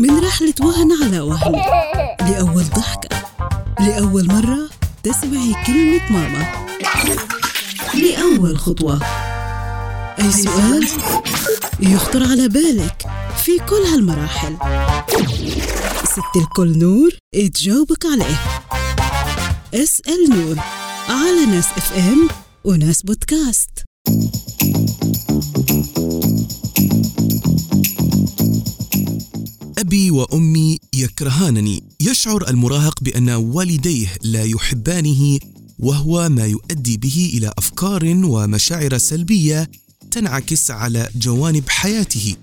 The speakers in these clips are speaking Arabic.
من رحلة وهن على وهن. لأول ضحكة لأول مرة تسمعي كلمة ماما. لأول خطوة. أي سؤال يخطر على بالك في كل هالمراحل. ست الكل نور تجاوبك عليه. اسأل نور على ناس اف ام وناس بودكاست. أبي وأمي يكرهانني. يشعر المراهق بأن والديه لا يحبانه وهو ما يؤدي به إلى أفكار ومشاعر سلبية تنعكس على جوانب حياته.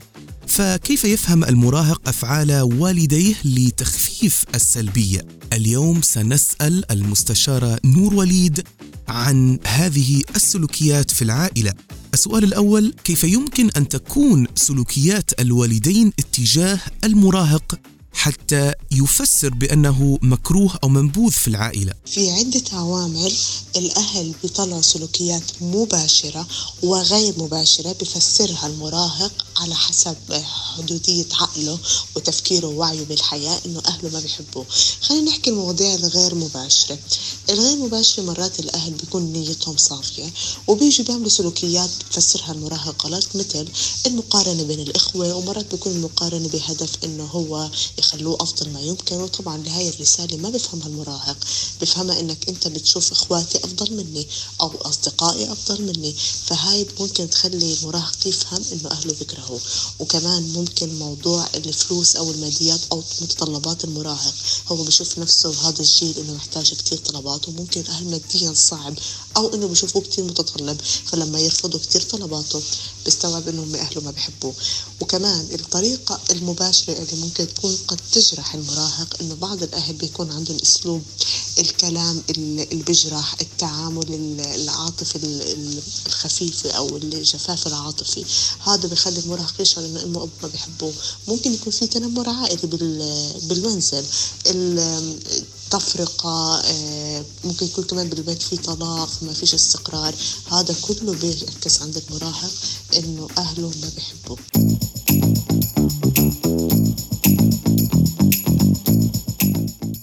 فكيف يفهم المراهق أفعال والديه لتخفيف السلبية؟ اليوم سنسأل المستشاره نور وليد عن هذه السلوكيات في العائلة. السؤال الأول كيف يمكن أن تكون سلوكيات الوالدين اتجاه المراهق حتى يفسر بأنه مكروه أو منبوذ في العائلة؟ في عدة عوامل الأهل بيطلعوا سلوكيات مباشرة وغير مباشرة بفسرها المراهق على حسب حدودية عقله وتفكيره ووعيه بالحياة إنه أهله ما بيحبوه. خلينا نحكي المواضيع الغير مباشرة. الغير مباشرة مرات الأهل بيكون نيتهم صافية وبيجوا بيعملوا سلوكيات بتفسرها المراهق غلط مثل المقارنة بين الإخوة ومرات بيكون المقارنة بهدف إنه هو يخلوه أفضل ما يمكن وطبعا لهي الرسالة ما بفهمها المراهق. بفهمها إنك أنت بتشوف إخواتي أفضل مني أو أصدقائي أفضل مني. فهاي ممكن تخلي المراهق يفهم إنه أهله بيكرهوه. وكمان ممكن موضوع الفلوس أو الماديات أو متطلبات المراهق. هو بشوف نفسه هذا الجيل إنه محتاج كتير طلبات وممكن أهل ماديا صعب أو إنه بشوفوه كتير متطلب فلما يرفضوا كتير طلباته بيستوعب إنهم أهله ما بيحبوه. وكمان الطريقة المباشرة اللي ممكن تكون قد تجرح المراهق إنه بعض الأهل بيكون عندهم أسلوب الكلام اللي بيجرح التعامل العاطفي الخفيف أو الجفاف العاطفي. هذا بخلي المراهق يشعر إنه أمه وأبوه ما بيحبوه. ممكن يكون في تنمر عائلي بالمنزل. تفرقة آه، ممكن يكون كمان بالبيت في طلاق ما فيش استقرار. هذا كله بيعكس عند المراهق إنه أهله ما بيحبوه.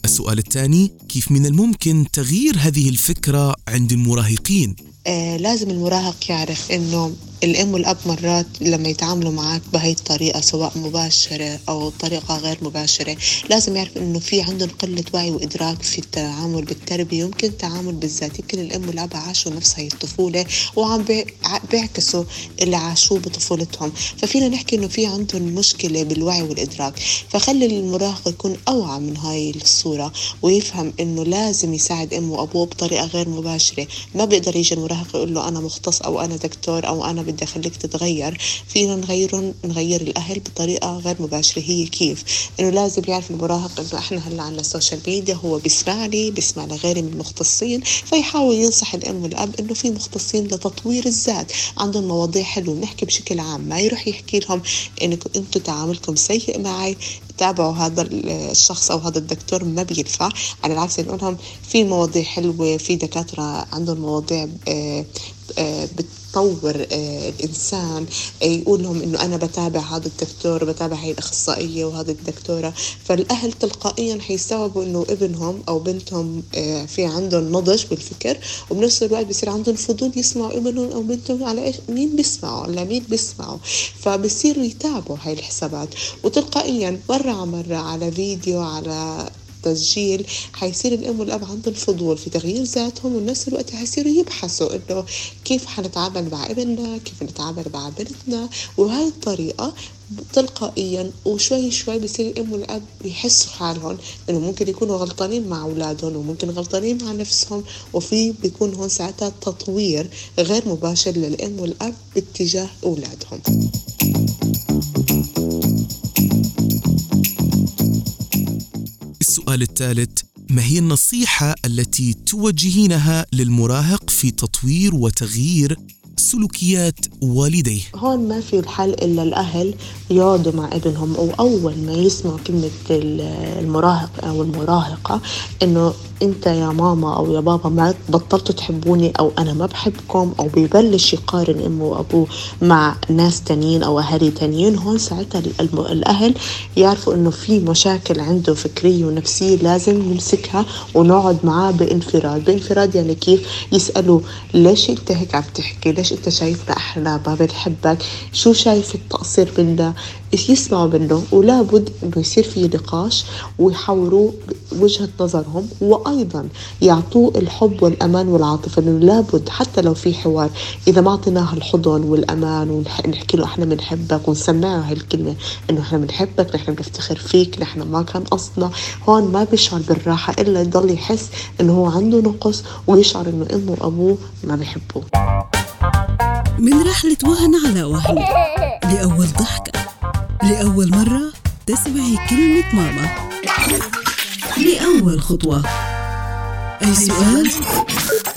السؤال الثاني كيف من الممكن تغيير هذه الفكرة عند المراهقين؟ آه لازم المراهق يعرف إنه الأم والأب مرات لما يتعاملوا معك بهي الطريقة سواء مباشرة أو طريقة غير مباشرة لازم يعرف إنه في عندهم قلة وعي وإدراك في التعامل بالتربية. يمكن التعامل بالذات يمكن الأم والأب عاشوا نفس هي الطفولة وعم بيعكسوا اللي عاشوه بطفولتهم. ففينا نحكي إنه في عندهم مشكلة بالوعي والإدراك. فخلي المراهق يكون أوعى من هاي الصورة ويفهم إنه لازم يساعد أمه وأبوه بطريقة غير مباشرة. ما بيقدر يجي المراهق يقول له أنا مختص أو أنا دكتور أو أنا بدي اخليك تتغير. فينا نغيرهم نغير الأهل بطريقة غير مباشرة. هي كيف؟ إنه لازم يعرف المراهق إنه إحنا هلأ عندنا ال social media هو بيسمع لي بيسمع لغيري من المختصين فيحاول ينصح الأم والأب إنه في مختصين لتطوير الذات. عندهم مواضيع حلوة بنحكي بشكل عام ما يروح يحكي لهم انكم أنتم تعاملكم سيء معي. تابعوا هذا الشخص أو هذا الدكتور ما بينفع على العكس نقول لهم في مواضيع حلوة في دكاترة عندهم مواضيع آه، آه، بتطور آه، الإنسان يقول لهم إنه أنا بتابع هذا الدكتور بتابع هاي الأخصائية وهذا الدكتورة. فالأهل تلقائيا حيستوعبوا إنه ابنهم أو بنتهم في عندهم نضج بالفكر وبنفس الوقت بصير عندهم فضول يسمعوا ابنهم أو بنتهم على إيش؟ مين بيسمعوا لمين بيسمعوا فبصيروا يتابعوا هاي الحسابات. وتلقائيا مرة مرة على فيديو على تسجيل حيصير الأم والأب عندهم فضول في تغيير ذاتهم وبنفس الوقت حيصيروا يبحثوا إنه كيف حنتعامل مع ابننا كيف نتعامل مع بنتنا؟ وهاي الطريقة تلقائيا وشوي شوي بصير الأم والأب يحسوا حالهم إنه ممكن يكونوا غلطانين مع أولادهم وممكن غلطانين مع نفسهم. وفي بيكون هون ساعتها تطوير غير مباشر للأم والأب باتجاه أولادهم. السؤال الثالث ما هي النصيحة التي توجهينها للمراهق في تطوير وتغيير سلوكيات والديه. هون ما في الحل إلا الأهل يقعدوا مع ابنهم وأول ما يسمعوا كلمة المراهق أو المراهقة إنه أنت يا ماما أو يا بابا ما بطلتوا تحبوني أو أنا ما بحبكم أو ببلش يقارن أمه وأبوه مع ناس تانيين أو أهالي تانيين. هون ساعتها الأهل يعرفوا إنه في مشاكل عنده فكرية ونفسية لازم نمسكها ونقعد معاه بانفراد. بانفراد يعني كيف؟ يسألوا ليش أنت هيك عم تحكي؟ ليش أنت شايفنا إحنا ما بنحبك؟ شو شايف التقصير منا يسمعوا منه؟ ولابد إنه يصير في نقاش ويحاوروا وجهة نظرهم وأيضا يعطوه الحب والأمان والعاطفة إنه لابد حتى لو في حوار إذا ما أعطيناه الحضن والأمان ونحكي له إحنا بنحبك ونسمعه هالكلمة إنه إحنا بنحبك نحن بنفتخر فيك نحن ما كان قصدنا هون ما بيشعر بالراحة إلا يضل يحس إنه هو عنده نقص ويشعر إنه امه وابوه ما بيحبوه من رحلة وهن على وهن. لأول ضحكة لأول مرة تسمعي كلمة ماما. لأول خطوة. أي سؤال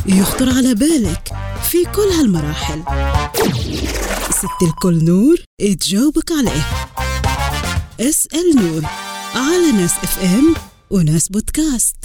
يخطر على بالك في كل هالمراحل. ست الكل نور تجاوبك عليه. اسأل نور على ناس إف إم وناس بودكاست.